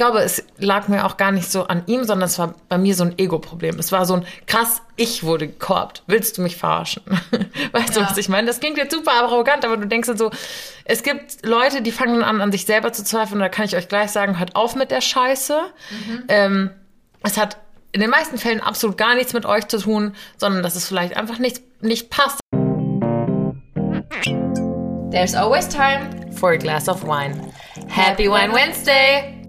glaube, es lag mir auch gar nicht so an ihm, sondern es war bei mir so ein Ego-Problem. Es war so ein krass, ich wurde gekorbt. Willst du mich verarschen? Weißt du, Ja. was ich meine? Das klingt jetzt super arrogant, aber du denkst dann so, es gibt Leute, die fangen an, an sich selber zu zweifeln. Und da kann ich euch gleich sagen, hört auf mit der Scheiße. Ähm, es hat in den meisten Fällen absolut gar nichts mit euch zu tun, sondern dass es vielleicht einfach nicht, nicht passt. There's always time. for a glass of wine. Happy Wine Wednesday!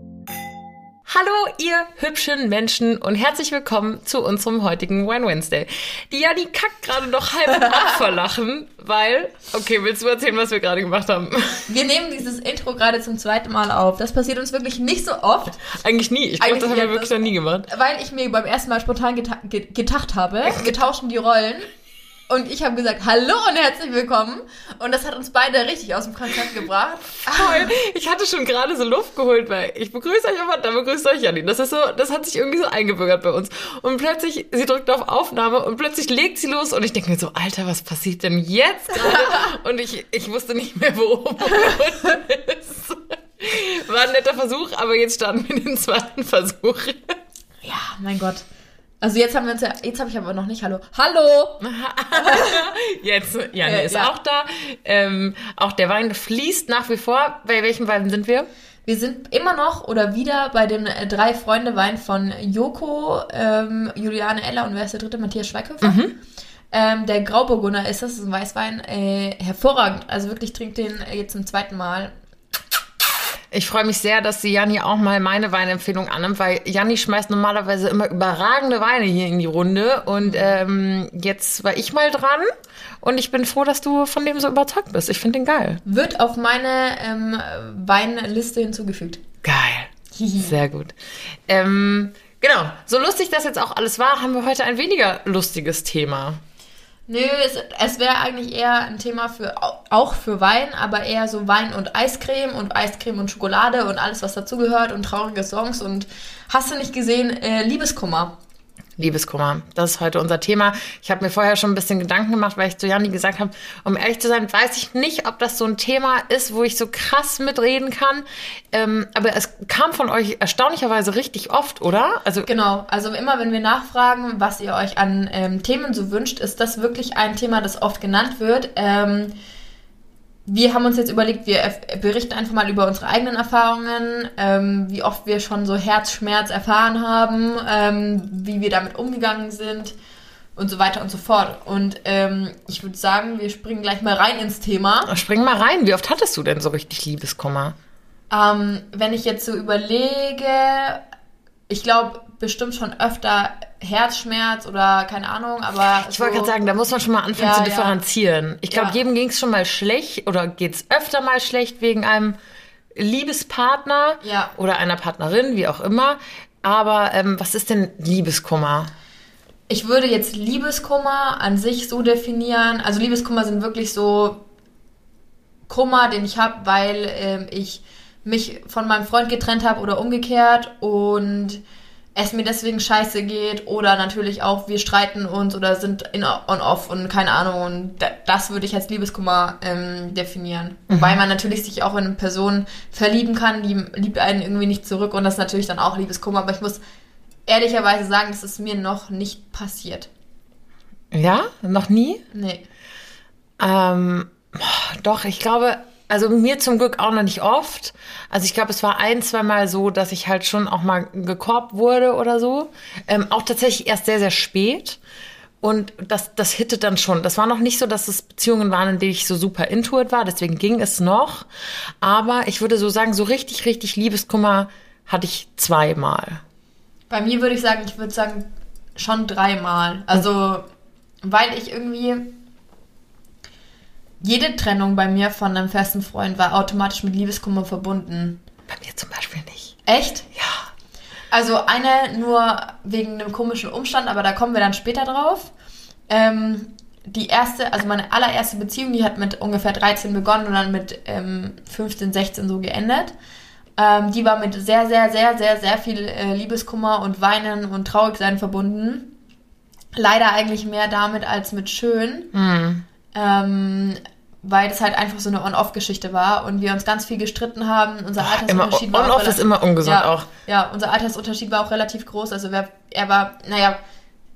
Hallo, ihr hübschen Menschen und herzlich willkommen zu unserem heutigen Wine Wednesday. Die Jani kackt gerade noch halb ab vor Lachen, weil, okay, willst du erzählen, was wir gerade gemacht haben? Wir nehmen dieses Intro gerade zum zweiten Mal auf. Das passiert uns wirklich nicht so oft, Eigentlich nie. Ich glaube, das haben wir wirklich noch nie gemacht. weil ich mir beim ersten Mal spontan geta ge getacht habe. Wir tauschen die Rollen. Und ich habe gesagt, hallo und herzlich willkommen. Und das hat uns beide richtig aus dem Konzept gebracht. Voll. Ich hatte schon gerade so Luft geholt, weil ich begrüße euch immer, dann begrüßt euch Janni. Das ist so, das hat sich irgendwie so eingebürgert bei uns. Und plötzlich, sie drückt auf Aufnahme und plötzlich legt sie los und ich denke mir so, Alter, was passiert denn jetzt gerade? Und ich, ich wusste nicht mehr, wo oben ist. War ein netter Versuch, aber jetzt starten wir den zweiten Versuch. Ja, mein Gott. Also jetzt haben wir uns ja, jetzt habe ich aber noch nicht Hallo. Hallo! Jetzt, Janni Äh, ist ja. auch da. Ähm, auch der Wein fließt nach wie vor. Bei welchem Wein sind wir? Wir sind immer noch oder wieder bei den äh, drei Freunde Wein von Joko, ähm, Juliane Eller und wer ist der dritte? Matthias Schweighöfer. Ähm, der Grauburgunder ist das, ist ein Weißwein. Äh, hervorragend. Also wirklich trinkt den äh, jetzt zum zweiten Mal. Ich freue mich sehr, dass die Janni auch mal meine Weinempfehlung annimmt, weil Janni schmeißt normalerweise immer überragende Weine hier in die Runde. Und ähm, jetzt war ich mal dran und ich bin froh, dass du von dem so überzeugt bist. Ich finde den geil. Wird auf meine ähm, Weinliste hinzugefügt. Geil. Sehr gut. Ähm, genau, so lustig das jetzt auch alles war, haben wir heute ein weniger lustiges Thema. Nö, es, es wäre eigentlich eher ein Thema für auch für Wein, aber eher so Wein und Eiscreme und Eiscreme und Schokolade und alles, was dazugehört und traurige Songs und hast du nicht gesehen, äh, Liebeskummer. Liebeskummer, das ist heute unser Thema. Ich habe mir vorher schon ein bisschen Gedanken gemacht, weil ich zu Janni gesagt habe, um ehrlich zu sein, weiß ich nicht, ob das so ein Thema ist, wo ich so krass mitreden kann. Ähm, aber es kam von euch erstaunlicherweise richtig oft, oder? Also Genau, also immer wenn wir nachfragen, was ihr euch an ähm, Themen so wünscht, ist das wirklich ein Thema, das oft genannt wird. Ähm, wir haben uns jetzt überlegt, wir berichten einfach mal über unsere eigenen Erfahrungen, ähm, wie oft wir schon so Herzschmerz erfahren haben, ähm, wie wir damit umgegangen sind und so weiter und so fort. Und ähm, ich würde sagen, wir springen gleich mal rein ins Thema. spring mal rein. Wie oft hattest du denn so richtig Liebeskummer? Ähm, wenn ich jetzt so überlege, ich glaube bestimmt schon öfter Herzschmerz oder keine Ahnung, aber Ich wollte gerade sagen, da muss man schon mal anfangen Ja, zu ja. differenzieren. Ich glaube, Ja. jedem ging es schon mal schlecht oder geht es öfter mal schlecht wegen einem Liebespartner Ja. oder einer Partnerin, wie auch immer. Aber ähm, was ist denn Liebeskummer? Ich würde jetzt Liebeskummer an sich so definieren. Also Liebeskummer sind wirklich so Kummer, den ich habe, weil ähm, ich mich von meinem Freund getrennt habe oder umgekehrt und es mir deswegen scheiße geht oder natürlich auch wir streiten uns oder sind in on-off und keine Ahnung und da, das würde ich als Liebeskummer ähm, definieren. Wobei man natürlich sich auch in eine Person verlieben kann, die liebt einen irgendwie nicht zurück und das ist natürlich dann auch Liebeskummer, aber ich muss ehrlicherweise sagen, das ist mir noch nicht passiert. Ja, noch nie? Nee. Ähm, doch, ich glaube, also mir zum Glück auch noch nicht oft. Also ich glaube, es war ein, zwei Mal so, dass ich halt schon auch mal gekorbt wurde oder so. Ähm, auch tatsächlich erst sehr, sehr spät. Und das, das hittet dann schon. Das war noch nicht so, dass es Beziehungen waren, in denen ich so super intuit war. Deswegen ging es noch. Aber ich würde so sagen, so richtig, richtig Liebeskummer hatte ich zweimal. Bei mir würde ich sagen, ich würde sagen, schon dreimal. Also, weil ich irgendwie. Jede Trennung bei mir von einem festen Freund war automatisch mit Liebeskummer verbunden. Bei mir zum Beispiel nicht. Echt? Ja. Also eine nur wegen einem komischen Umstand, aber da kommen wir dann später drauf. Ähm, die erste, also meine allererste Beziehung, die hat mit ungefähr 13 begonnen und dann mit ähm, 15, 16 so geendet. Ähm, die war mit sehr, sehr, sehr, sehr, sehr viel äh, Liebeskummer und Weinen und Traurigsein verbunden. Leider eigentlich mehr damit als mit schön. Hm. Ähm, weil das halt einfach so eine On-Off-Geschichte war und wir uns ganz viel gestritten haben. Unser Immer, Altersunterschied war auch On-Off ist relativ- immer ungesund ja, auch. Ja, unser Altersunterschied war auch relativ groß. Also wer, er war, naja,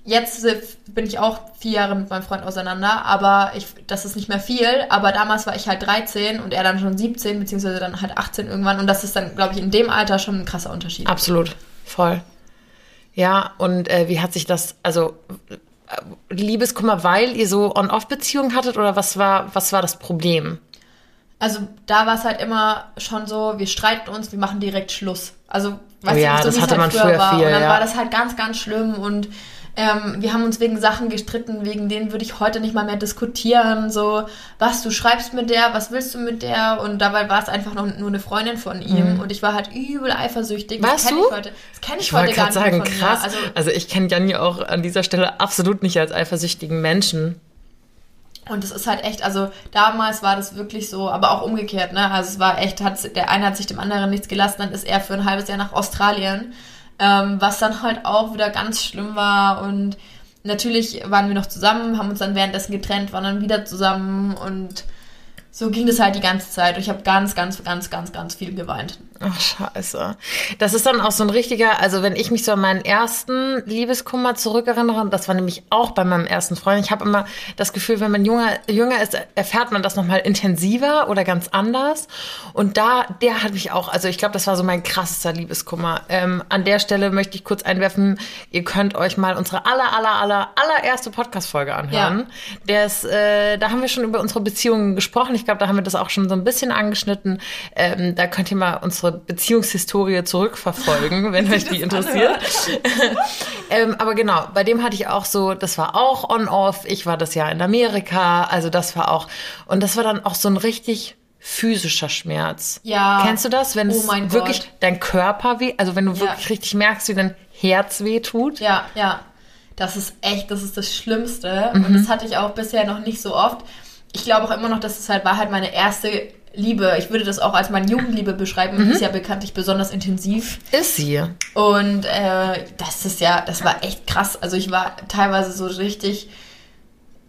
jetzt bin ich auch vier Jahre mit meinem Freund auseinander, aber ich, das ist nicht mehr viel. Aber damals war ich halt 13 und er dann schon 17, beziehungsweise dann halt 18 irgendwann. Und das ist dann, glaube ich, in dem Alter schon ein krasser Unterschied. Absolut, voll. Ja, und äh, wie hat sich das, also Liebeskummer, weil ihr so On-Off-Beziehungen hattet oder was war, was war das Problem? Also da war es halt immer schon so, wir streiten uns, wir machen direkt Schluss. Also, Oh ja, so das hatte man früher war. viel, Und dann ja. war das halt ganz, ganz schlimm und ähm, wir haben uns wegen Sachen gestritten, wegen denen würde ich heute nicht mal mehr diskutieren. So, was du schreibst mit der, was willst du mit der? Und dabei war es einfach noch nur eine Freundin von ihm und ich war halt übel eifersüchtig. Das Warst kenn Mhm. du? Ich heute, das kenne ich, Ich heute gar nicht sagen, von krass. mir. Also, Also, ich kenne Janni auch an dieser Stelle absolut nicht als eifersüchtigen Menschen. Und es ist halt echt, also damals war das wirklich so, aber auch umgekehrt, ne? Also es war echt, hat, der eine hat sich dem anderen nichts gelassen, dann ist er für ein halbes Jahr nach Australien, ähm, was dann halt auch wieder ganz schlimm war. Und natürlich waren wir noch zusammen, haben uns dann währenddessen getrennt, waren dann wieder zusammen und so ging das halt die ganze Zeit. Und ich habe ganz, ganz, ganz, ganz, ganz viel geweint. Ach, scheiße. Das ist dann auch so ein richtiger, also wenn ich mich so an meinen ersten Liebeskummer zurückerinnere, das war nämlich auch bei meinem ersten Freund, ich habe immer das Gefühl, wenn man jünger, jünger ist, erfährt man das nochmal intensiver oder ganz anders. Und da, der hat mich auch, also ich glaube, das war so mein krassester Liebeskummer. Ähm, an der Stelle möchte ich kurz einwerfen, ihr könnt euch mal unsere aller, aller, aller, allererste Podcast-Folge anhören. Der ist, äh, da haben wir schon über unsere Beziehungen gesprochen. Ich glaube, da haben wir das auch schon so ein bisschen angeschnitten. Ähm, da könnt ihr mal unsere Beziehungshistorie zurückverfolgen, wenn euch die interessiert. ähm, aber genau, bei dem hatte ich auch so, das war auch on-off. Ich war das Jahr in Amerika, also das war auch, und das war dann auch so ein richtig physischer Schmerz. Ja. Kennst du das, wenn Oh es wirklich Gott. dein Körper weh, also wenn du Ja. wirklich richtig merkst, wie dein Herz weh tut? Ja, ja. Das ist echt, das ist das Schlimmste. Mhm. Und das hatte ich auch bisher noch nicht so oft. Ich glaube auch immer noch, dass es halt war halt meine erste Liebe. Ich würde das auch als meine Jugendliebe beschreiben. Mhm. Ist ja bekanntlich besonders intensiv. Ist sie. Und äh, das ist ja, das war echt krass. Also ich war teilweise so richtig.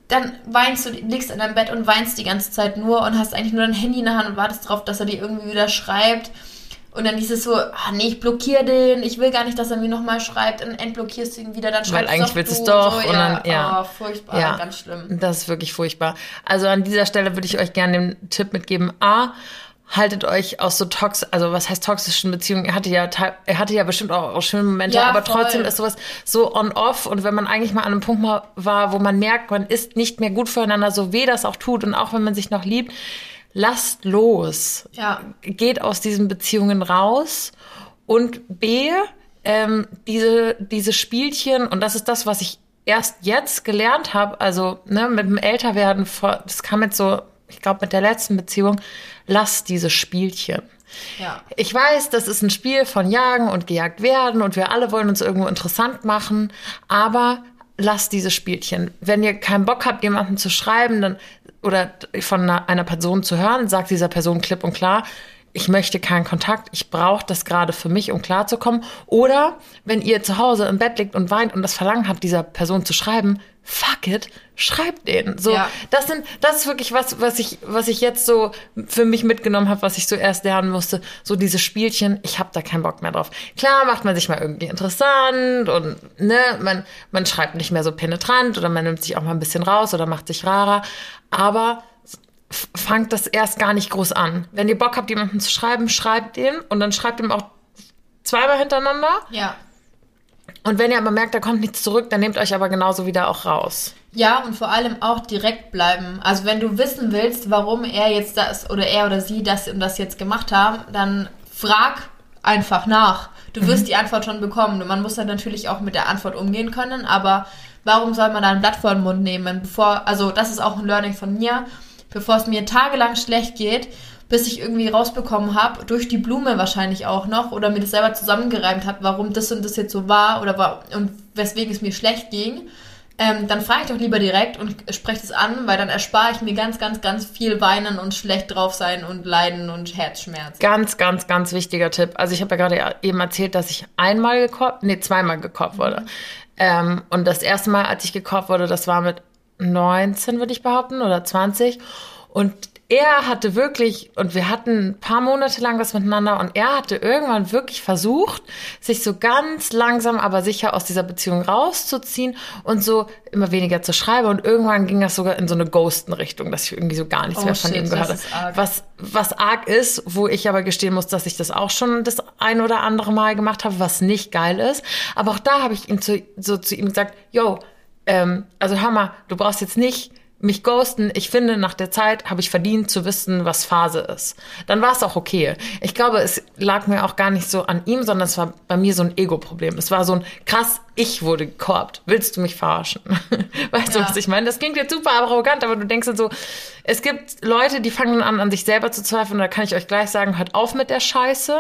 Dann weinst du, liegst in deinem Bett und weinst die ganze Zeit nur und hast eigentlich nur dein Handy in der Hand und wartest drauf, dass er dir irgendwie wieder schreibt. Und dann dieses so, ah nee, ich blockiere den, ich will gar nicht, dass er mir nochmal schreibt, dann entblockierst du ihn wieder, dann schreibst eigentlich doch willst du du's doch So, und dann- ja. Oh, furchtbar, Ja. ganz schlimm. Das ist wirklich furchtbar. Also an dieser Stelle würde ich euch gerne den Tipp mitgeben. A, haltet euch aus so tox, also was heißt toxischen Beziehungen? Er hatte ja, er hatte ja bestimmt auch, auch schöne Momente, Ja, aber voll. trotzdem ist sowas so on-off und wenn man eigentlich mal an einem Punkt mal war, wo man merkt, man ist nicht mehr gut füreinander, so weh das auch tut und auch wenn man sich noch liebt, lasst los. Ja. Geht aus diesen Beziehungen raus und B, ähm, diese, diese Spielchen, und das ist das, was ich erst jetzt gelernt habe, also ne, mit dem Älterwerden, das kam jetzt so, ich glaube, mit der letzten Beziehung, lass diese Spielchen. Ja. Ich weiß, das ist ein Spiel von Jagen und gejagt werden und wir alle wollen uns irgendwo interessant machen, aber lasst diese Spielchen. Wenn ihr keinen Bock habt, jemanden zu schreiben dann, oder von einer, Person zu hören, sagt dieser Person klipp und klar, ich möchte keinen Kontakt, ich brauche das gerade für mich, um klarzukommen. Oder wenn ihr zu Hause im Bett liegt und weint und das Verlangen habt, dieser Person zu schreiben, fuck it, schreibt den. So, Ja. das sind, das ist wirklich was, was ich, was ich jetzt so für mich mitgenommen habe, was ich zuerst lernen musste. So diese Spielchen, ich habe da keinen Bock mehr drauf. Klar macht man sich mal irgendwie interessant und ne, man, man schreibt nicht mehr so penetrant oder man nimmt sich auch mal ein bisschen raus oder macht sich rarer. Aber fangt das erst gar nicht groß an. Wenn ihr Bock habt, jemanden zu schreiben, schreibt den und dann schreibt ihm auch zweimal hintereinander. Ja. Und wenn ihr aber merkt, da kommt nichts zurück, dann nehmt euch aber genauso wieder auch raus. Ja, und vor allem auch direkt bleiben. Also wenn du wissen willst, warum er jetzt das oder er oder sie das und das jetzt gemacht haben, dann frag einfach nach. Du wirst die Antwort schon bekommen. Und man muss dann natürlich auch mit der Antwort umgehen können, aber warum soll man da ein Blatt vor den Mund nehmen, bevor, also das ist auch ein Learning von mir, bevor es mir tagelang schlecht geht, bis ich irgendwie rausbekommen habe, durch die Blume wahrscheinlich auch noch, oder mir das selber zusammengereimt habe, warum das und das jetzt so war oder war und weswegen es mir schlecht ging, ähm, dann frage ich doch lieber direkt und spreche es an, weil dann erspare ich mir ganz, ganz, ganz viel Weinen und schlecht drauf sein und Leiden und Herzschmerz. Ganz, ganz, ganz wichtiger Tipp. Also ich habe ja gerade eben erzählt, dass ich einmal gekorbt, nee, zweimal gekorbt wurde. Ähm, und das erste Mal, als ich gekorbt wurde, das war mit 19, würde ich behaupten, oder 20. Und er hatte wirklich, und wir hatten ein paar Monate lang was miteinander, und er hatte irgendwann wirklich versucht, sich so ganz langsam, aber sicher aus dieser Beziehung rauszuziehen und so immer weniger zu schreiben. Und irgendwann ging das sogar in so eine Ghosten-Richtung, dass ich irgendwie so gar nichts Oh mehr von shit, ihm gehört habe. Was, was arg ist, wo ich aber gestehen muss, dass ich das auch schon das ein oder andere Mal gemacht habe, was nicht geil ist. Aber auch da habe ich ihm zu, so zu ihm gesagt, yo, ähm, also hör mal, du brauchst jetzt nicht mich ghosten. Ich finde, nach der Zeit habe ich verdient zu wissen, was Phase ist. Dann war es auch okay. Ich glaube, es lag mir auch gar nicht so an ihm, sondern es war bei mir so ein Ego-Problem. Es war so ein krass, ich wurde gekorbt. Willst du mich verarschen? Weißt du, Ja. was ich meine? Das klingt jetzt super arrogant, aber du denkst dann so, es gibt Leute, die fangen an, an sich selber zu zweifeln. Und da kann ich euch gleich sagen, hört auf mit der Scheiße.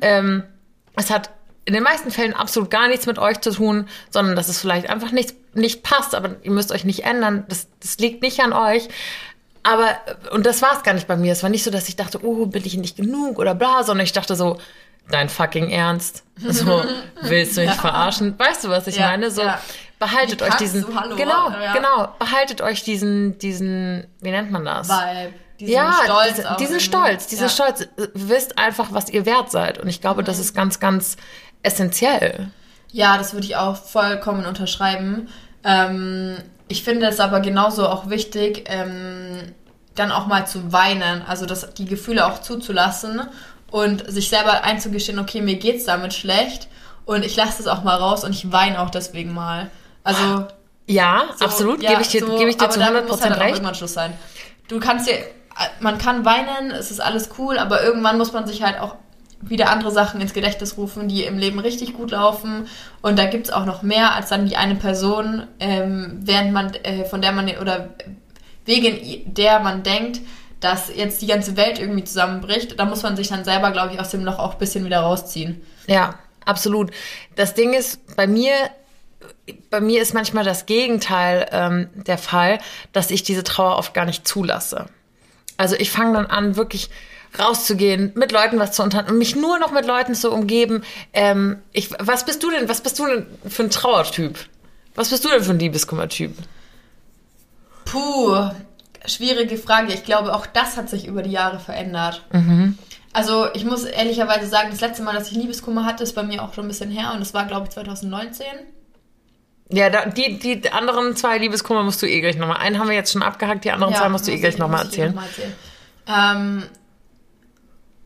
Ähm, es hat in den meisten Fällen absolut gar nichts mit euch zu tun, sondern dass es vielleicht einfach nicht, nicht passt, aber ihr müsst euch nicht ändern. Das, das liegt nicht an euch. Aber, und das war es gar nicht bei mir. Es war nicht so, dass ich dachte, oh, bin ich nicht genug oder bla, sondern ich dachte so, dein fucking Ernst. So, willst du mich verarschen? Weißt du, was ich Ja, meine? So, ja. behaltet euch diesen, du? Hallo? genau, Ja. genau, behaltet euch diesen, diesen, wie nennt man das? Vibe. Diesen ja, Stolz diesen irgendwie. Stolz, diesen Ja. Stolz. Wisst einfach, was ihr wert seid. Und ich glaube, das ist ganz, ganz essentiell. Ja, das würde ich auch vollkommen unterschreiben. Ähm, ich finde es aber genauso auch wichtig, ähm, dann auch mal zu weinen, also das, die Gefühle auch zuzulassen und sich selber einzugestehen, okay, mir geht's damit schlecht und ich lasse es auch mal raus und ich weine auch deswegen mal. Also Ja, so, absolut, ja, gebe ich dir, so, gebe ich dir zu damit 100% muss halt auch recht. irgendwann Schluss sein. Du kannst dir, man kann weinen, es ist alles cool, aber irgendwann muss man sich halt auch wieder andere Sachen ins Gedächtnis rufen, die im Leben richtig gut laufen. Und da gibt's auch noch mehr als dann die eine Person, ähm, während man, äh, von der man, oder wegen der man denkt, dass jetzt die ganze Welt irgendwie zusammenbricht. Da muss man sich dann selber, glaube ich, aus dem Loch auch ein bisschen wieder rausziehen. Ja, absolut. Das Ding ist, bei mir, bei mir ist manchmal das Gegenteil ähm, der Fall, dass ich diese Trauer oft gar nicht zulasse. Also ich fange dann an, wirklich rauszugehen, mit Leuten was zu unterhalten und mich nur noch mit Leuten zu umgeben. Ähm, ich, was bist du denn, was bist du denn für ein Trauertyp? Was bist du denn für ein Liebeskummertyp? Puh, schwierige Frage. Ich glaube, auch das hat sich über die Jahre verändert. Also ich muss ehrlicherweise sagen, das letzte Mal, dass ich Liebeskummer hatte, ist bei mir auch schon ein bisschen her und das war, glaube ich, 2019. Ja, da, die, die anderen zwei Liebeskummer musst du eh gleich nochmal. Einen haben wir jetzt schon abgehakt, die anderen zwei musst du eh gleich ich- nochmal eh erzählen. noch mal erzählen. Ähm,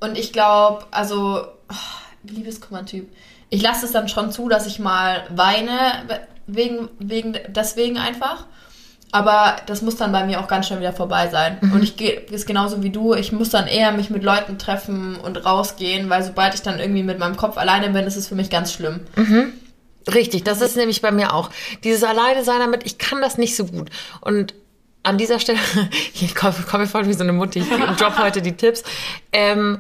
und ich glaube, also, oh, Liebeskummer-Typ. Ich lasse es dann schon zu, dass ich mal weine, wegen, wegen, deswegen einfach. Aber das muss dann bei mir auch ganz schnell wieder vorbei sein. Mhm. Und ich gehe, ist genauso wie du, ich muss dann eher mich mit Leuten treffen und rausgehen, weil sobald ich dann irgendwie mit meinem Kopf alleine bin, ist es für mich ganz schlimm. Richtig, das ist nämlich bei mir auch. Dieses Alleine sein damit, ich kann das nicht so gut. Und an dieser Stelle, ich komme komm mir vor wie so eine Mutti, ich drop heute die Tipps. Ähm,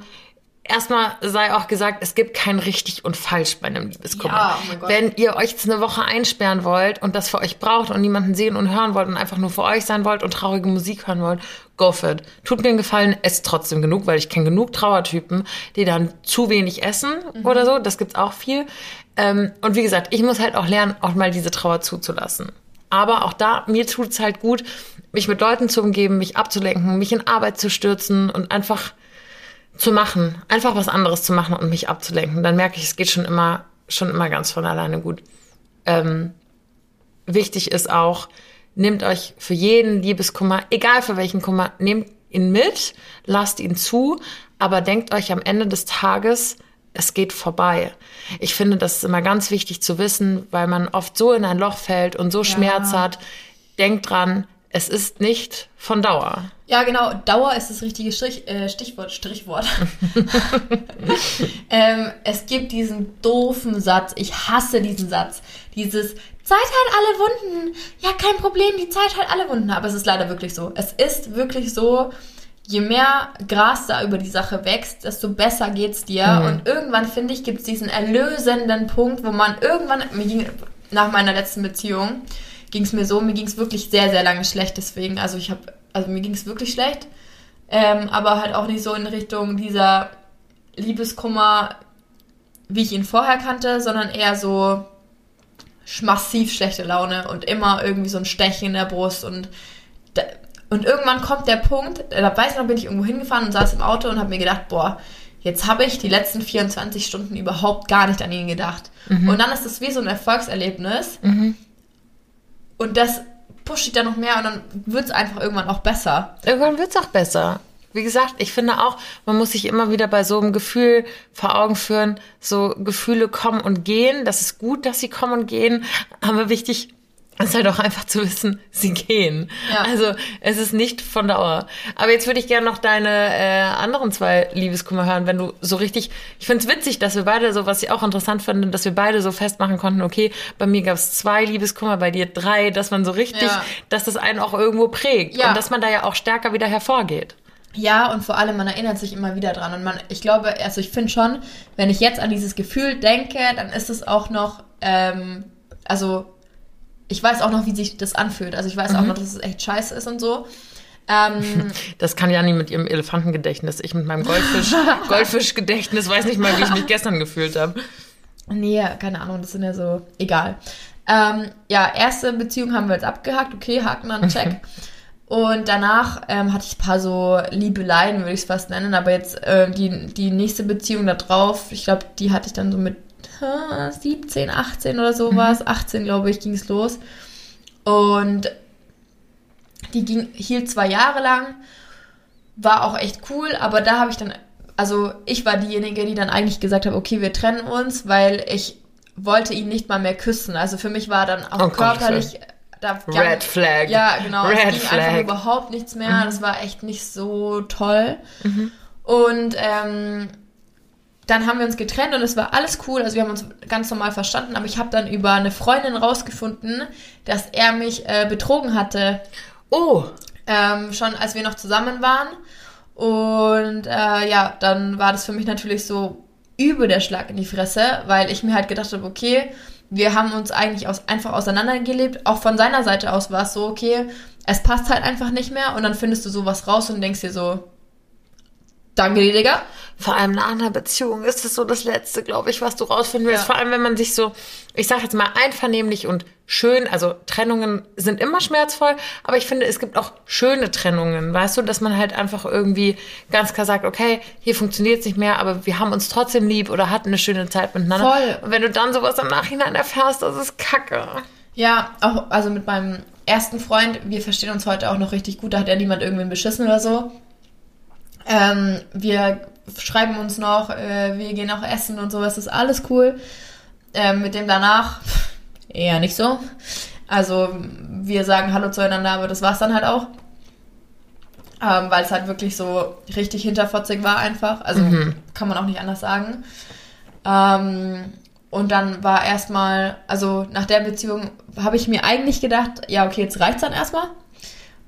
erstmal sei auch gesagt, es gibt kein richtig und falsch bei einem Liebeskummer. Ja, oh. Wenn ihr euch jetzt eine Woche einsperren wollt und das für euch braucht und niemanden sehen und hören wollt und einfach nur für euch sein wollt und traurige Musik hören wollt, go for it. Tut mir einen Gefallen, esst trotzdem genug, weil ich kenne genug Trauertypen, die dann zu wenig essen oder so. Das gibt's auch viel. Ähm, und wie gesagt, ich muss halt auch lernen, auch mal diese Trauer zuzulassen. Aber auch da, mir tut's halt gut, mich mit Leuten zu umgeben, mich abzulenken, mich in Arbeit zu stürzen und einfach zu machen, einfach was anderes zu machen und mich abzulenken. Dann merke ich, es geht schon immer, schon immer ganz von alleine gut. Ähm, wichtig ist auch, nehmt euch für jeden Liebeskummer, egal für welchen Kummer, nehmt ihn mit, lasst ihn zu, aber denkt euch am Ende des Tages, es geht vorbei. Ich finde, das ist immer ganz wichtig zu wissen, weil man oft so in ein Loch fällt und so Schmerz hat. Denkt dran, es ist nicht von Dauer. Ja, genau. Dauer ist das richtige Strich, äh, Stichwort, Strichwort. ähm, es gibt diesen doofen Satz. Ich hasse diesen Satz. Dieses Zeit halt alle Wunden. Ja, kein Problem, die Zeit halt alle Wunden. Aber es ist leider wirklich so. Es ist wirklich so. Je mehr Gras da über die Sache wächst, desto besser geht's dir. Und irgendwann, finde ich, gibt es diesen erlösenden Punkt, wo man irgendwann, mir ging, nach meiner letzten Beziehung, ging es mir so, mir ging es wirklich sehr, sehr lange schlecht deswegen. Also ich habe, also mir ging es wirklich schlecht. Ähm, aber halt auch nicht so in Richtung dieser Liebeskummer, wie ich ihn vorher kannte, sondern eher so massiv schlechte Laune und immer irgendwie so ein Stechen in der Brust und da, Und irgendwann kommt der Punkt, äh, da weiß ich noch, bin ich irgendwo hingefahren und saß im Auto und habe mir gedacht, boah, jetzt habe ich die letzten 24 Stunden überhaupt gar nicht an ihn gedacht. Mhm. Und dann ist das wie so ein Erfolgserlebnis. Mhm. Und das pusht dich dann noch mehr und dann wird es einfach irgendwann auch besser. Irgendwann wird es auch besser. Wie gesagt, ich finde auch, man muss sich immer wieder bei so einem Gefühl vor Augen führen, so Gefühle kommen und gehen. Das ist gut, dass sie kommen und gehen, aber wichtig es ist halt auch einfach zu wissen, sie gehen. Ja. Also es ist nicht von Dauer. Aber jetzt würde ich gerne noch deine äh, anderen zwei Liebeskummer hören, wenn du so richtig. Ich finde es witzig, dass wir beide so, was ich auch interessant finde, dass wir beide so festmachen konnten, okay, bei mir gab es zwei Liebeskummer, bei dir drei, dass man so richtig, ja. dass das einen auch irgendwo prägt ja. und dass man da ja auch stärker wieder hervorgeht. Ja, und vor allem, man erinnert sich immer wieder dran. Und man, ich glaube, also ich finde schon, wenn ich jetzt an dieses Gefühl denke, dann ist es auch noch, ähm, also ich weiß auch noch, wie sich das anfühlt. Also ich weiß mhm. auch noch, dass es echt scheiße ist und so. Ähm, das kann Janni mit ihrem Elefantengedächtnis. Ich mit meinem Goldfisch, Goldfischgedächtnis weiß nicht mal, wie ich mich gestern gefühlt habe. Nee, keine Ahnung, das sind ja so, egal. Ähm, ja, erste Beziehung haben wir jetzt abgehakt, okay, Haken dann, check. Und danach ähm, hatte ich ein paar so Liebeleien, würde ich es fast nennen, aber jetzt äh, die, die nächste Beziehung da drauf, ich glaube, die hatte ich dann so mit 17, 18 oder sowas. Mhm. 18, glaube ich, ging es los. Und die ging, hielt zwei Jahre lang, war auch echt cool, aber da habe ich dann, also ich war diejenige, die dann eigentlich gesagt hat, okay, wir trennen uns, weil ich wollte ihn nicht mal mehr küssen. Also für mich war dann auch oh, körperlich. Da Red Flag. Ja, genau. Red es ging Flag. einfach überhaupt nichts mehr. Mhm. Das war echt nicht so toll. Mhm. Und ähm, dann haben wir uns getrennt und es war alles cool. Also wir haben uns ganz normal verstanden, aber ich habe dann über eine Freundin rausgefunden, dass er mich äh, betrogen hatte. Oh. Ähm, schon als wir noch zusammen waren. Und äh, ja, dann war das für mich natürlich so übel der Schlag in die Fresse, weil ich mir halt gedacht habe, okay, wir haben uns eigentlich aus, einfach auseinandergelebt. Auch von seiner Seite aus war es so, okay, es passt halt einfach nicht mehr und dann findest du sowas raus und denkst dir so, danke dir, Digga vor allem nach einer Beziehung ist es so das Letzte, glaube ich, was du rausfinden willst. Ja. Vor allem, wenn man sich so, ich sage jetzt mal, einvernehmlich und schön, also Trennungen sind immer schmerzvoll, aber ich finde, es gibt auch schöne Trennungen, weißt du, dass man halt einfach irgendwie ganz klar sagt, okay, hier funktioniert es nicht mehr, aber wir haben uns trotzdem lieb oder hatten eine schöne Zeit miteinander. Voll. Und wenn du dann sowas im Nachhinein erfährst, das ist kacke. Ja, auch, also mit meinem ersten Freund, wir verstehen uns heute auch noch richtig gut, da hat ja niemand irgendwen beschissen oder so. Ähm, wir schreiben uns noch, äh, wir gehen auch essen und sowas, ist alles cool. Ähm, mit dem danach eher nicht so. Also wir sagen Hallo zueinander, aber das war's dann halt auch. Ähm, weil es halt wirklich so richtig hinterfotzig war einfach. Also mhm. kann man auch nicht anders sagen. Ähm, und dann war erstmal, also nach der Beziehung habe ich mir eigentlich gedacht, ja, okay, jetzt reicht's dann erstmal.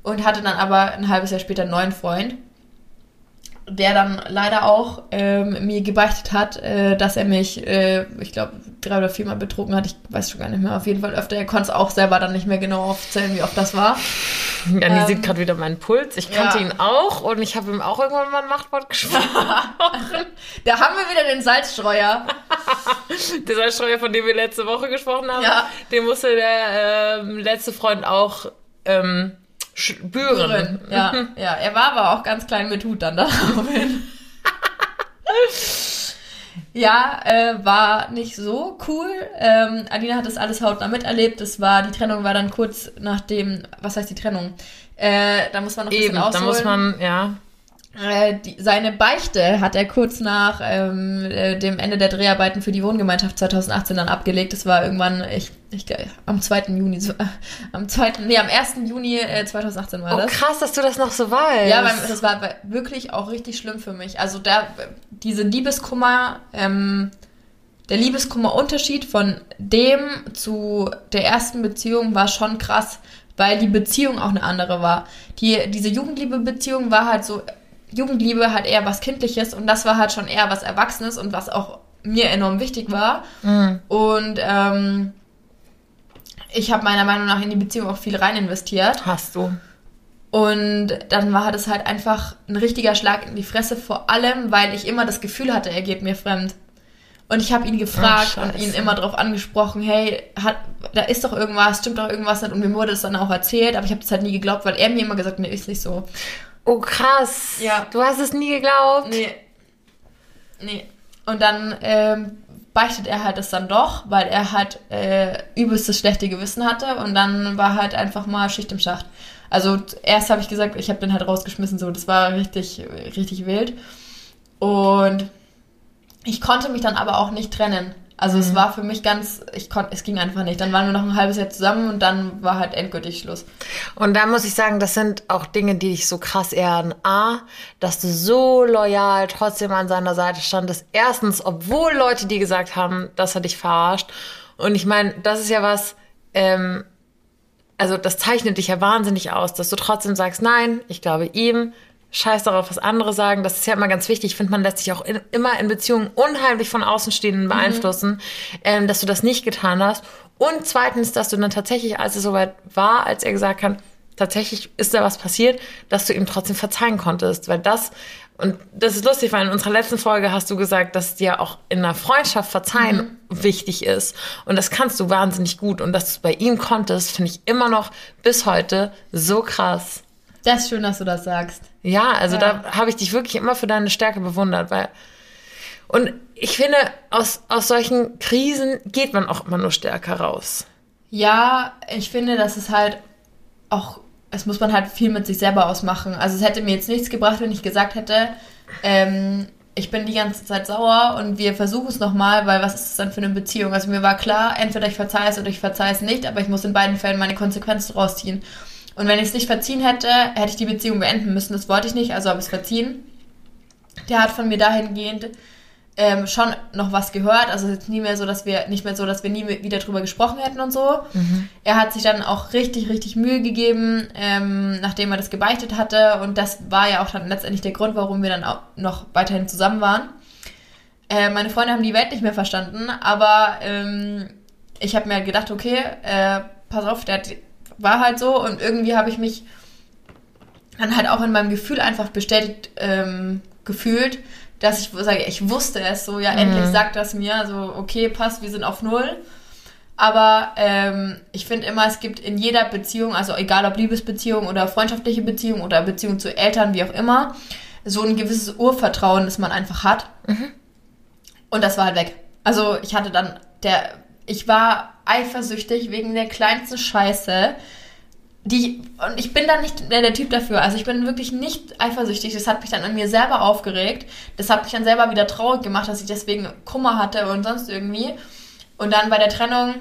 Und hatte dann aber ein halbes Jahr später einen neuen Freund der dann leider auch ähm, mir gebeichtet hat, äh, dass er mich, äh, ich glaube, drei oder viermal betrogen hat. Ich weiß schon gar nicht mehr. Auf jeden Fall öfter. Er konnte es auch selber dann nicht mehr genau aufzählen, wie oft das war. Ja, die ähm, sieht gerade wieder meinen Puls. Ich kannte ja. ihn auch und ich habe ihm auch irgendwann mal ein Machtwort gesprochen. da haben wir wieder den Salzstreuer. der Salzstreuer, von dem wir letzte Woche gesprochen haben, ja. den musste der ähm, letzte Freund auch ähm, spüren. Ja, ja, er war aber auch ganz klein mit Hut dann daraufhin. ja, äh, war nicht so cool. Ähm, Alina hat das alles hautnah miterlebt. Das war, die Trennung war dann kurz nach dem, was heißt die Trennung? Äh, da muss man noch ein Eben, bisschen ausholen. da muss man, ja. Äh, die, seine Beichte hat er kurz nach ähm, äh, dem Ende der Dreharbeiten für die Wohngemeinschaft 2018 dann abgelegt. Das war irgendwann, ich, ich am 2. Juni, äh, am 2., nee, am 1. Juni äh, 2018 war oh, das. Oh krass, dass du das noch so weißt. Ja, das war wirklich auch richtig schlimm für mich. Also da, diese Liebeskummer, ähm, der Liebeskummerunterschied von dem zu der ersten Beziehung war schon krass, weil die Beziehung auch eine andere war. Die, diese Jugendliebe-Beziehung war halt so Jugendliebe halt eher was Kindliches und das war halt schon eher was Erwachsenes und was auch mir enorm wichtig war. Mhm. Und ähm, ich habe meiner Meinung nach in die Beziehung auch viel rein investiert. Hast du. Und dann war das halt einfach ein richtiger Schlag in die Fresse, vor allem, weil ich immer das Gefühl hatte, er geht mir fremd. Und ich habe ihn gefragt Ach, und ihn immer darauf angesprochen, hey, hat, da ist doch irgendwas, stimmt doch irgendwas nicht. Und mir wurde es dann auch erzählt, aber ich habe es halt nie geglaubt, weil er mir immer gesagt hat, nee, ist nicht so. Oh, krass. Ja. Du hast es nie geglaubt. Nee. Nee. Und dann ähm, beichtet er halt das dann doch, weil er halt äh, übelstes schlechte Gewissen hatte und dann war halt einfach mal Schicht im Schacht. Also erst habe ich gesagt, ich habe den halt rausgeschmissen, so das war richtig, richtig wild. Und ich konnte mich dann aber auch nicht trennen. Also es war für mich ganz, ich konnte, es ging einfach nicht. Dann waren wir noch ein halbes Jahr zusammen und dann war halt endgültig Schluss. Und da muss ich sagen, das sind auch Dinge, die dich so krass ehren. A, dass du so loyal trotzdem an seiner Seite standest. Erstens, obwohl Leute dir gesagt haben, dass er dich verarscht. Und ich meine, das ist ja was, ähm, also das zeichnet dich ja wahnsinnig aus, dass du trotzdem sagst, nein, ich glaube ihm, scheiß darauf, was andere sagen. Das ist ja immer ganz wichtig. Ich finde, man lässt sich auch in, immer in Beziehungen unheimlich von Außenstehenden beeinflussen, ähm, dass du das nicht getan hast. Und zweitens, dass du dann tatsächlich, als es soweit war, als er gesagt hat, tatsächlich ist da was passiert, dass du ihm trotzdem verzeihen konntest. Weil das, und das ist lustig, weil in unserer letzten Folge hast du gesagt, dass dir auch in einer Freundschaft verzeihen wichtig ist. Und das kannst du wahnsinnig gut. Und dass du es bei ihm konntest, finde ich immer noch bis heute so krass. Das ist schön, dass du das sagst. Ja, also Ja. da habe ich dich wirklich immer für deine Stärke bewundert, weil und ich finde, aus, aus solchen Krisen geht man auch immer nur stärker raus. Ja, ich finde, dass es halt auch, es muss man halt viel mit sich selber ausmachen. Also es hätte mir jetzt nichts gebracht, wenn ich gesagt hätte, ähm, ich bin die ganze Zeit sauer und wir versuchen es nochmal, weil was ist das dann für eine Beziehung? Also mir war klar, entweder ich verzeihe es oder ich verzeihe es nicht, aber ich muss in beiden Fällen meine Konsequenzen rausziehen. Und wenn ich es nicht verziehen hätte, hätte ich die Beziehung beenden müssen. Das wollte ich nicht, also habe ich es verziehen. Der hat von mir dahingehend ähm, schon noch was gehört. Also jetzt nie mehr so, dass wir nicht mehr so, dass wir nie wieder drüber gesprochen hätten und so. Er hat sich dann auch richtig, richtig Mühe gegeben, ähm, nachdem er das gebeichtet hatte. Und das war ja auch dann letztendlich der Grund, warum wir dann auch noch weiterhin zusammen waren. Äh, meine Freunde haben die Welt nicht mehr verstanden, aber ähm, ich habe mir halt gedacht, okay, äh, pass auf, der hat, war halt so und irgendwie habe ich mich dann halt auch in meinem Gefühl einfach bestätigt ähm, gefühlt, dass ich sage, ich wusste es so, ja, endlich sagt das mir, so, okay, passt, wir sind auf Null. Aber ähm, ich finde immer, es gibt in jeder Beziehung, also egal ob Liebesbeziehung oder freundschaftliche Beziehung oder Beziehung zu Eltern, wie auch immer, so ein gewisses Urvertrauen, das man einfach hat. Und das war halt weg. Also ich hatte dann der, ich war eifersüchtig wegen der kleinsten Scheiße, die, und ich bin dann nicht mehr der Typ dafür. Also ich bin wirklich nicht eifersüchtig. Das hat mich dann an mir selber aufgeregt. Das hat mich dann selber wieder traurig gemacht, dass ich deswegen Kummer hatte und sonst irgendwie. Und dann bei der Trennung,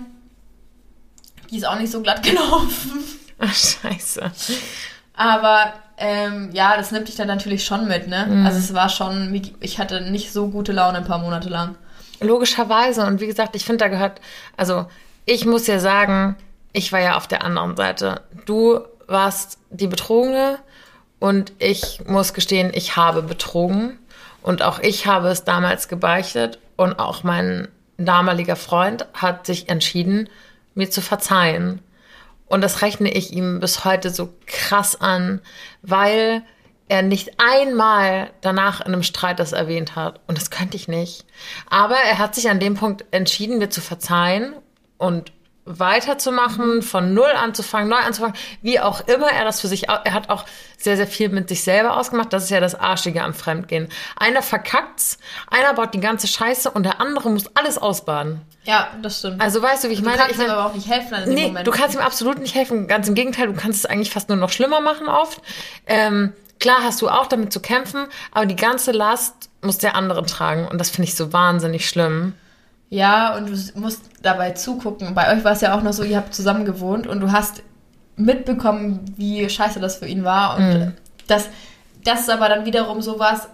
die ist auch nicht so glatt gelaufen. Ach, scheiße. Aber ähm, ja, das nimmt dich dann natürlich schon mit, ne? Also es war schon, ich hatte nicht so gute Laune ein paar Monate lang. Logischerweise. Und wie gesagt, ich finde, da gehört, also ich muss ja sagen, ich war ja auf der anderen Seite. Du warst die Betrogene und ich muss gestehen, ich habe betrogen. Und auch ich habe es damals gebeichtet und auch mein damaliger Freund hat sich entschieden, mir zu verzeihen. Und das rechne ich ihm bis heute so krass an, weil er nicht einmal danach in einem Streit das erwähnt hat. Und das könnte ich nicht. Aber er hat sich an dem Punkt entschieden, mir zu verzeihen und weiterzumachen, von null anzufangen, neu anzufangen, wie auch immer er das für sich, er hat auch sehr, sehr viel mit sich selber ausgemacht. Das ist ja das Arschige am Fremdgehen. Einer verkackt's, einer baut die ganze Scheiße und der andere muss alles ausbaden. Ja, das stimmt. Also weißt du, wie ich du meine? kannst ich ihm meine, aber auch nicht helfen in dem Nee, Moment. du kannst ihm absolut nicht helfen. Ganz im Gegenteil, du kannst es eigentlich fast nur noch schlimmer machen oft. Ähm, klar hast du auch damit zu kämpfen, aber die ganze Last muss der andere tragen. Und das finde ich so wahnsinnig schlimm. Ja, und du musst dabei zugucken. Bei euch war es ja auch noch so, ihr habt zusammen gewohnt und du hast mitbekommen, wie scheiße das für ihn war. Und Mhm. das, das ist aber dann wiederum so was.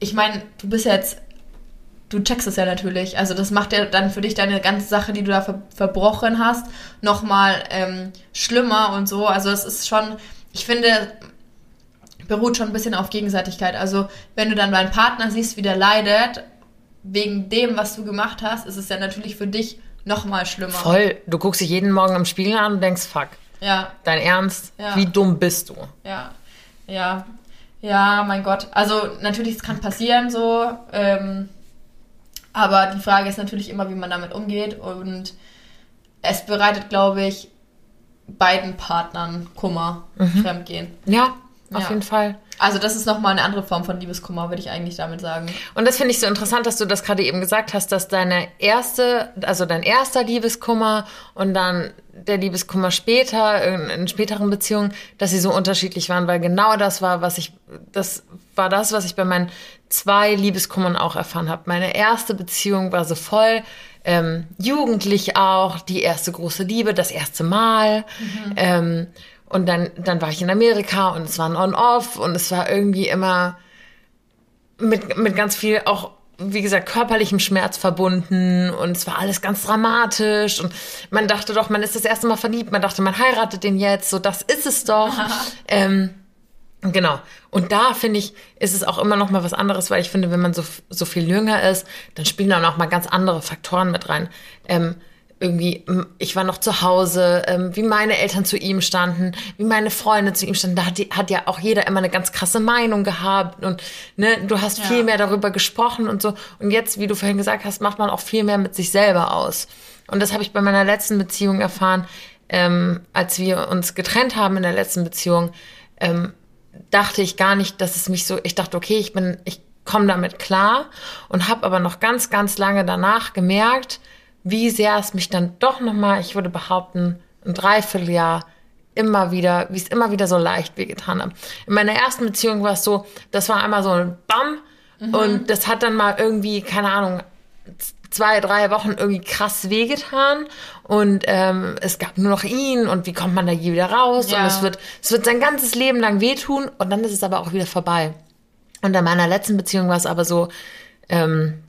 Ich meine, du bist ja jetzt, du checkst es ja natürlich. Also das macht ja dann für dich deine ganze Sache, die du da ver verbrochen hast, nochmal ähm, schlimmer und so. Also es ist schon, ich finde, beruht schon ein bisschen auf Gegenseitigkeit. Also wenn du dann deinen Partner siehst, wie der leidet, wegen dem, was du gemacht hast, ist es ja natürlich für dich nochmal schlimmer. Voll. Du guckst dich jeden Morgen im Spiegel an und denkst, fuck, Ja, dein Ernst? Ja. Wie dumm bist du? ja, ja, ja, mein Gott. Also natürlich, es kann passieren so, ähm, Aber die Frage ist natürlich immer, wie man damit umgeht. Und es bereitet, glaube ich, beiden Partnern Kummer, mhm. Fremdgehen. Ja, auf ja. jeden Fall. Also das ist nochmal eine andere Form von Liebeskummer, würde ich eigentlich damit sagen. Und das finde ich so interessant, dass du das gerade eben gesagt hast, dass deine erste, also dein erster Liebeskummer und dann der Liebeskummer später, in, in späteren Beziehungen, dass sie so unterschiedlich waren, weil genau das war, was ich, das war das, was ich bei meinen zwei Liebeskummern auch erfahren habe. Meine erste Beziehung war so voll ähm, jugendlich auch, die erste große Liebe, das erste Mal. Mhm. Ähm, und dann, dann war ich in Amerika und es war ein On-Off und es war irgendwie immer mit, mit ganz viel auch, wie gesagt, körperlichem Schmerz verbunden und es war alles ganz dramatisch und man dachte doch, man ist das erste Mal verliebt, man dachte, man heiratet den jetzt, so das ist es doch. ähm, Genau. Und da finde ich, ist es auch immer noch mal was anderes, weil ich finde, wenn man so, so viel jünger ist, dann spielen da noch mal ganz andere Faktoren mit rein. Ähm, irgendwie, ich war noch zu Hause, ähm, wie meine Eltern zu ihm standen, wie meine Freunde zu ihm standen. Da hat, die, hat ja auch jeder immer eine ganz krasse Meinung gehabt und ne, du hast ja. viel mehr darüber gesprochen und so. Und jetzt, wie du vorhin gesagt hast, macht man auch viel mehr mit sich selber aus. Und das habe ich bei meiner letzten Beziehung erfahren, ähm, als wir uns getrennt haben in der letzten Beziehung. Ähm, dachte ich gar nicht, dass es mich so. Ich dachte, okay, ich bin, ich komme damit klar und habe aber noch ganz, ganz lange danach gemerkt, wie sehr es mich dann doch nochmal, ich würde behaupten, ein Dreivierteljahr immer wieder, wie es immer wieder so leicht wehgetan hat. In meiner ersten Beziehung war es so, das war einmal so ein Bam mhm. und das hat dann mal irgendwie, keine Ahnung, zwei, drei Wochen irgendwie krass wehgetan und ähm, es gab nur noch ihn und wie kommt man da je wieder raus ja. und es wird, es wird sein ganzes Leben lang wehtun und dann ist es aber auch wieder vorbei. Und in meiner letzten Beziehung war es aber so, ähm,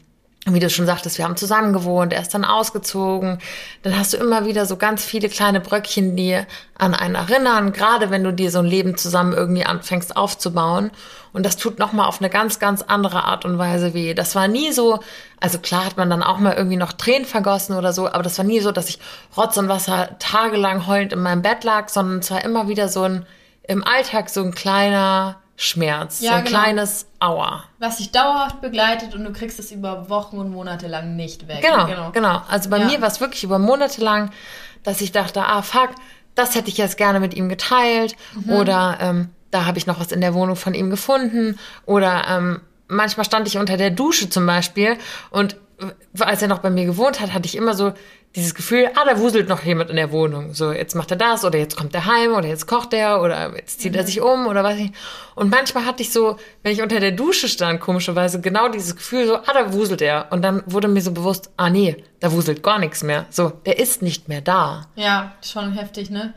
wie du schon sagtest, wir haben zusammen gewohnt, er ist dann ausgezogen. Dann hast du immer wieder so ganz viele kleine Bröckchen, die an einen erinnern, gerade wenn du dir so ein Leben zusammen irgendwie anfängst aufzubauen. Und das tut nochmal auf eine ganz, ganz andere Art und Weise weh. Das war nie so, also klar hat man dann auch mal irgendwie noch Tränen vergossen oder so, aber das war nie so, dass ich Rotz und Wasser tagelang heulend in meinem Bett lag, sondern es war immer wieder so ein, im Alltag so ein kleiner, Schmerz, ja, so ein genau. kleines Aua. Was dich dauerhaft begleitet und du kriegst es über Wochen und Monate lang nicht weg. Genau, genau. genau. Also bei ja. mir war es wirklich über Monate lang, dass ich dachte, ah fuck, das hätte ich jetzt gerne mit ihm geteilt mhm. oder ähm, da habe ich noch was in der Wohnung von ihm gefunden oder ähm, manchmal stand ich unter der Dusche zum Beispiel und als er noch bei mir gewohnt hat, hatte ich immer so dieses Gefühl, ah, da wuselt noch jemand in der Wohnung. So, jetzt macht er das oder jetzt kommt er heim oder jetzt kocht er oder jetzt zieht mhm. er sich um oder was ich. Und manchmal hatte ich so, wenn ich unter der Dusche stand, komischerweise genau dieses Gefühl so, ah, da wuselt er. Und dann wurde mir so bewusst, ah, nee, da wuselt gar nichts mehr. So, der ist nicht mehr da. Ja, schon heftig, ne?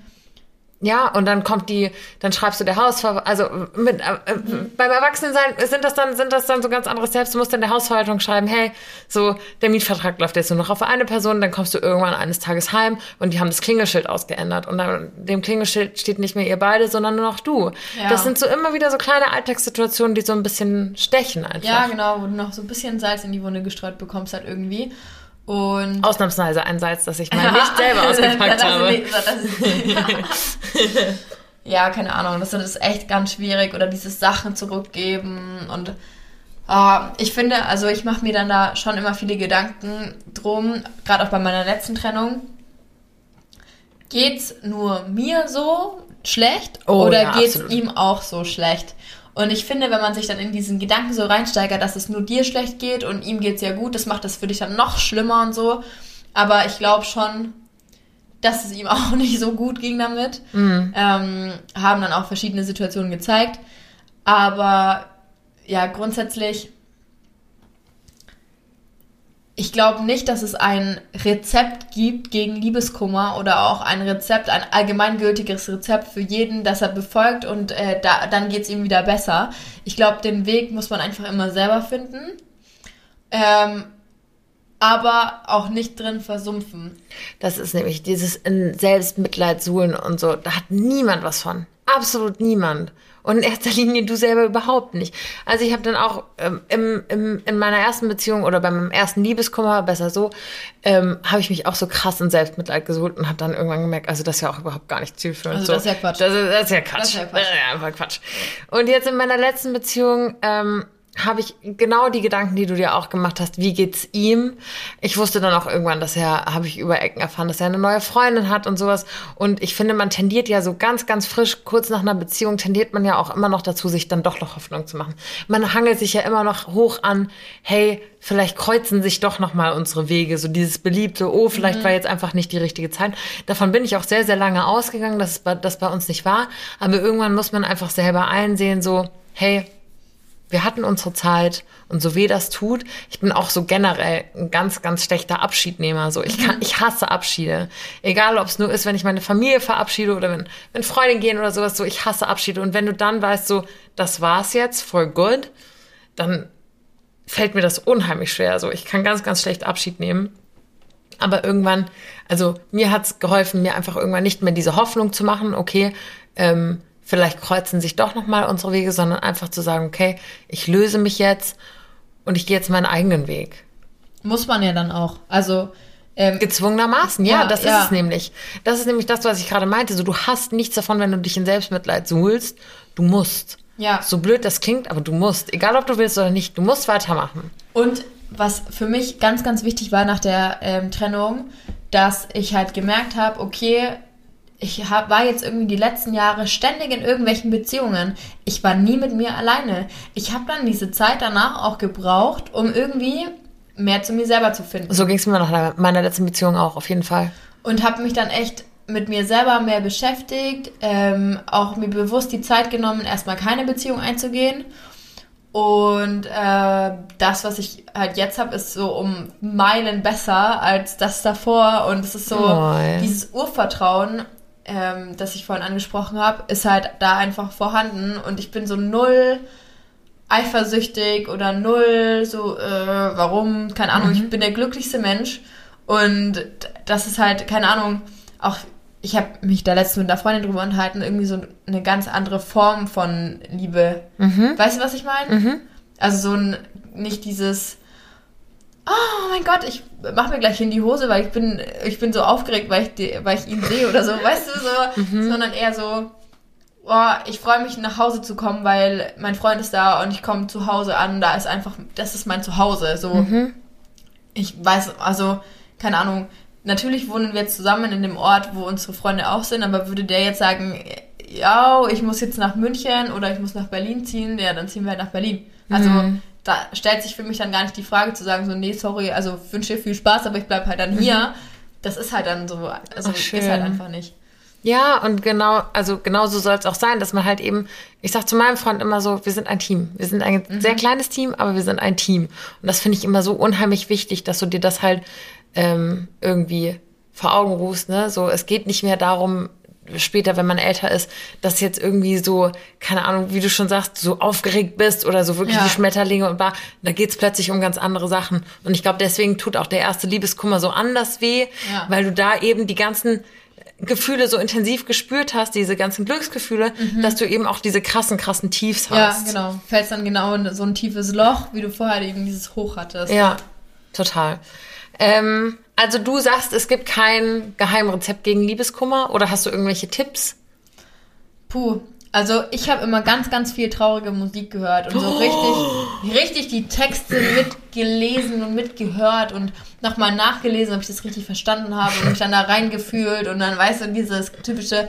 Ja, und dann kommt die, dann schreibst du der Hausverwaltung, also mit, äh, mhm. beim Erwachsenensein sind das dann, sind das dann so ganz andere Steps. Du musst dann der Hausverwaltung schreiben, hey, so, der Mietvertrag läuft jetzt nur noch auf eine Person, dann kommst du irgendwann eines Tages heim und die haben das Klingelschild ausgeändert und dann dem Klingelschild steht nicht mehr ihr beide, sondern nur noch du. Ja. Das sind so immer wieder so kleine Alltagssituationen, die so ein bisschen stechen einfach. Ja, genau, wo du noch so ein bisschen Salz in die Wunde gestreut bekommst halt irgendwie. Und Ausnahmsweise ein Salz, das ich mal nicht selber ausgepackt habe. ja, keine Ahnung, das ist echt ganz schwierig oder dieses Sachen zurückgeben und uh, ich finde, also ich mache mir dann da schon immer viele Gedanken drum, gerade auch bei meiner letzten Trennung. Geht's nur mir so schlecht oh, oder ja, geht's absolut. ihm auch so schlecht? Und ich finde, wenn man sich dann in diesen Gedanken so reinsteigert, dass es nur dir schlecht geht und ihm geht es ja gut, das macht das für dich dann noch schlimmer und so. Aber ich glaube schon, dass es ihm auch nicht so gut ging damit. Mhm. Ähm, haben dann auch verschiedene Situationen gezeigt. Aber ja, grundsätzlich ich glaube nicht, dass es ein Rezept gibt gegen Liebeskummer oder auch ein Rezept, ein allgemeingültiges Rezept für jeden, das er befolgt und äh, da, dann geht es ihm wieder besser. Ich glaube, den Weg muss man einfach immer selber finden. Ähm, aber auch nicht drin versumpfen. Das ist nämlich dieses in Selbstmitleid suhlen und so. Da hat niemand was von. Absolut niemand. Und in erster Linie du selber überhaupt nicht. Also ich habe dann auch ähm, im, im, in meiner ersten Beziehung oder beim ersten Liebeskummer, besser so, ähm, habe ich mich auch so krass in Selbstmitleid gesucht und habe dann irgendwann gemerkt, also das ist ja auch überhaupt gar nicht zielführend. Also das ist ja Quatsch. Das ist, das ist ja Quatsch. Das ist ja Quatsch. Das ist ja einfach Quatsch. Und jetzt in meiner letzten Beziehung ähm, habe ich genau die Gedanken, die du dir auch gemacht hast. Wie geht's ihm? Ich wusste dann auch irgendwann, dass er, habe ich über Ecken erfahren, dass er eine neue Freundin hat und sowas. Und ich finde, man tendiert ja so ganz, ganz frisch, kurz nach einer Beziehung, tendiert man ja auch immer noch dazu, sich dann doch noch Hoffnung zu machen. Man hangelt sich ja immer noch hoch an, hey, vielleicht kreuzen sich doch noch mal unsere Wege. So dieses beliebte, oh, vielleicht mhm. war jetzt einfach nicht die richtige Zeit. Davon bin ich auch sehr, sehr lange ausgegangen, dass das bei uns nicht war. Aber irgendwann muss man einfach selber einsehen, so, hey, wir hatten unsere Zeit und so weh das tut, ich bin auch so generell ein ganz, ganz schlechter Abschiednehmer. So, ich kann, mhm. ich hasse Abschiede. Egal, ob es nur ist, wenn ich meine Familie verabschiede oder wenn, wenn Freunde gehen oder sowas, so, ich hasse Abschiede. Und wenn du dann weißt, so, das war's jetzt, voll gut, dann fällt mir das unheimlich schwer. So, ich kann ganz, ganz schlecht Abschied nehmen. Aber irgendwann, also mir hat's geholfen, mir einfach irgendwann nicht mehr diese Hoffnung zu machen, okay, ähm, vielleicht kreuzen sich doch nochmal unsere Wege, sondern einfach zu sagen, okay, ich löse mich jetzt und ich gehe jetzt meinen eigenen Weg. Muss man ja dann auch. Also ähm, gezwungenermaßen, ja, ja das ja. ist es nämlich. Das ist nämlich das, was ich gerade meinte. So, du hast nichts davon, wenn du dich in Selbstmitleid suhlst. Du musst. Ja. So blöd das klingt, aber du musst. Egal, ob du willst oder nicht, du musst weitermachen. Und was für mich ganz, ganz wichtig war nach der ähm, Trennung, dass ich halt gemerkt habe, okay, ich hab, war jetzt irgendwie die letzten Jahre ständig in irgendwelchen Beziehungen. Ich war nie mit mir alleine. Ich habe dann diese Zeit danach auch gebraucht, um irgendwie mehr zu mir selber zu finden. So ging es mir nach meiner letzten Beziehung auch, auf jeden Fall. Und habe mich dann echt mit mir selber mehr beschäftigt, ähm, auch mir bewusst die Zeit genommen, erstmal keine Beziehung einzugehen. Und äh, das, was ich halt jetzt habe, ist so um Meilen besser als das davor. Und es ist so oh. dieses Urvertrauen ähm, das ich vorhin angesprochen habe, ist halt da einfach vorhanden und ich bin so null eifersüchtig oder null so, äh, warum, keine Ahnung, mhm. ich bin der glücklichste Mensch und das ist halt, keine Ahnung, auch ich habe mich da letztens mit einer Freundin drüber unterhalten, irgendwie so eine ganz andere Form von Liebe. Mhm. Weißt du, was ich meine? Mhm. Also so ein, nicht dieses, oh mein Gott, ich mach mir gleich in die Hose, weil ich bin, ich bin so aufgeregt, weil ich, die, weil ich ihn sehe oder so, weißt du, so, mhm. sondern eher so, oh, ich freue mich nach Hause zu kommen, weil mein Freund ist da und ich komme zu Hause an, da ist einfach, das ist mein Zuhause, so. Mhm. Ich weiß, also, keine Ahnung, natürlich wohnen wir jetzt zusammen in dem Ort, wo unsere Freunde auch sind, aber würde der jetzt sagen, ja, ich muss jetzt nach München oder ich muss nach Berlin ziehen, ja, dann ziehen wir halt nach Berlin. Also, mhm da stellt sich für mich dann gar nicht die Frage zu sagen, so, nee, sorry, also wünsche dir viel Spaß, aber ich bleibe halt dann hier. Mhm. Das ist halt dann so, also Ach, ist halt einfach nicht. Ja, und genau, also genau so soll es auch sein, dass man halt eben, ich sag zu meinem Freund immer so, wir sind ein Team. Wir sind ein mhm. sehr kleines Team, aber wir sind ein Team. Und das finde ich immer so unheimlich wichtig, dass du dir das halt ähm, irgendwie vor Augen rufst, ne? So, es geht nicht mehr darum, später, wenn man älter ist, dass jetzt irgendwie so, keine Ahnung, wie du schon sagst, so aufgeregt bist oder so wirklich ja. die Schmetterlinge und bar, da geht's plötzlich um ganz andere Sachen. Und ich glaube, deswegen tut auch der erste Liebeskummer so anders weh, ja. weil du da eben die ganzen Gefühle so intensiv gespürt hast, diese ganzen Glücksgefühle, mhm. dass du eben auch diese krassen, krassen Tiefs hast. Ja, genau. Fällst dann genau in so ein tiefes Loch, wie du vorher eben dieses Hoch hattest. Ja, total. Ähm, also du sagst, es gibt kein Geheimrezept gegen Liebeskummer oder hast du irgendwelche Tipps? Puh, also ich habe immer ganz, ganz viel traurige Musik gehört und so oh. richtig, richtig die Texte mitgelesen und mitgehört und nochmal nachgelesen, ob ich das richtig verstanden habe und mich dann da reingefühlt und dann weißt du, dieses typische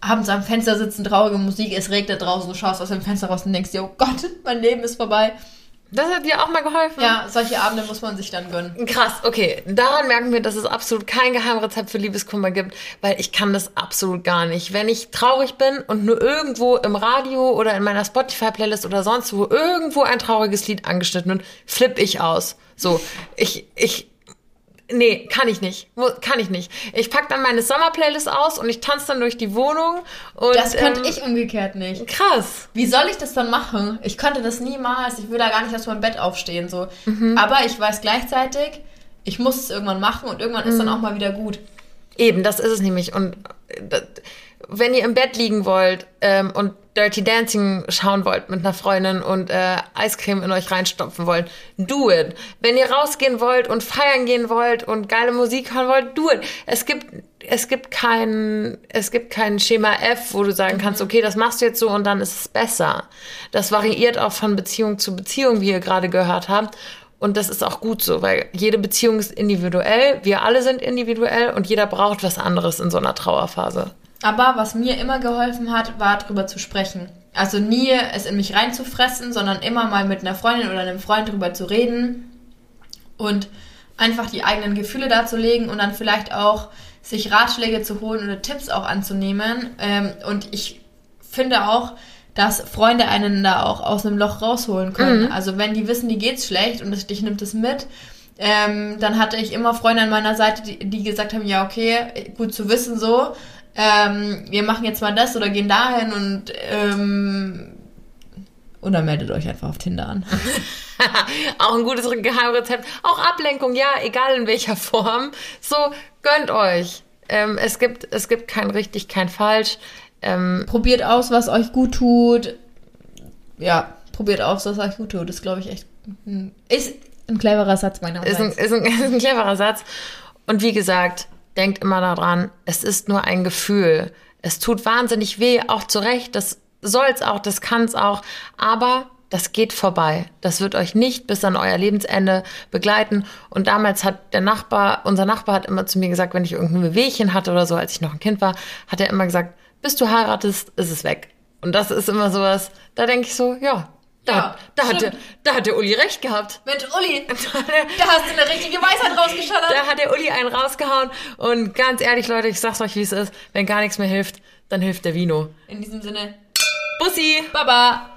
abends am Fenster sitzen, traurige Musik, es regnet draußen, du schaust aus dem Fenster raus und denkst dir, oh Gott, mein Leben ist vorbei. Das hat dir auch mal geholfen? Ja, solche Abende muss man sich dann gönnen. Krass, okay. Daran merken wir, dass es absolut kein Geheimrezept für Liebeskummer gibt, weil ich kann das absolut gar nicht. Wenn ich traurig bin und nur irgendwo im Radio oder in meiner Spotify-Playlist oder sonst wo irgendwo ein trauriges Lied angeschnitten wird, flippe ich aus. So, ich, ich, Nee, kann ich nicht. Kann ich nicht. Ich pack dann meine Sommerplaylist aus und ich tanze dann durch die Wohnung. Und, das könnte ähm, ich umgekehrt nicht. Krass. Wie soll ich das dann machen? Ich könnte das niemals. Ich will da gar nicht aus meinem Bett aufstehen. So. Mhm. Aber ich weiß gleichzeitig, ich muss es irgendwann machen und irgendwann mhm. ist dann mhm. auch mal wieder gut. Eben, das ist es nämlich. Und äh, das, wenn ihr im Bett liegen wollt ähm, und Dirty Dancing schauen wollt mit einer Freundin und äh, Eiscreme in euch reinstopfen wollt, do it. Wenn ihr rausgehen wollt und feiern gehen wollt und geile Musik hören wollt, do it. Es gibt es gibt kein es gibt kein Schema F, wo du sagen kannst, okay, das machst du jetzt so und dann ist es besser. Das variiert auch von Beziehung zu Beziehung, wie ihr gerade gehört habt. Und das ist auch gut so, weil jede Beziehung ist individuell, wir alle sind individuell und jeder braucht was anderes in so einer Trauerphase. Aber was mir immer geholfen hat, war drüber zu sprechen. Also nie es in mich reinzufressen, sondern immer mal mit einer Freundin oder einem Freund drüber zu reden und einfach die eigenen Gefühle darzulegen und dann vielleicht auch sich Ratschläge zu holen oder Tipps auch anzunehmen. Ähm, und ich finde auch, dass Freunde einen da auch aus einem Loch rausholen können. Mhm. Also wenn die wissen, die geht's schlecht und dich nimmt es mit, ähm, dann hatte ich immer Freunde an meiner Seite, die, die gesagt haben, ja, okay, gut zu wissen so, ähm, wir machen jetzt mal das oder gehen dahin und ähm, oder meldet euch einfach auf Tinder an. auch ein gutes Geheimrezept. Auch Ablenkung, ja, egal in welcher Form. So, gönnt euch. Ähm, es, gibt, es gibt kein richtig, kein falsch. Ähm, probiert aus, was euch gut tut. Ja, probiert aus, was euch gut tut. Das glaube ich echt. Ist ein cleverer Satz. Ist ein, ist, ein, ist ein cleverer Satz. Und wie gesagt, denkt immer daran, es ist nur ein Gefühl. Es tut wahnsinnig weh, auch zu Recht. Das soll's auch, das kann's auch. Aber das geht vorbei. Das wird euch nicht bis an euer Lebensende begleiten. Und damals hat der Nachbar, unser Nachbar hat immer zu mir gesagt, wenn ich irgendein Wehchen hatte oder so, als ich noch ein Kind war, hat er immer gesagt, bis du heiratest, ist es weg. Und das ist immer sowas, da denke ich so, ja, da, ja, da, hat der, da hat der Uli recht gehabt. Mensch, Uli, da hast du eine richtige Weisheit rausgeschallert. Da hat der Uli einen rausgehauen. Und ganz ehrlich, Leute, ich sag's euch, wie es ist. Wenn gar nichts mehr hilft, dann hilft der Vino. In diesem Sinne. Bussi. Baba.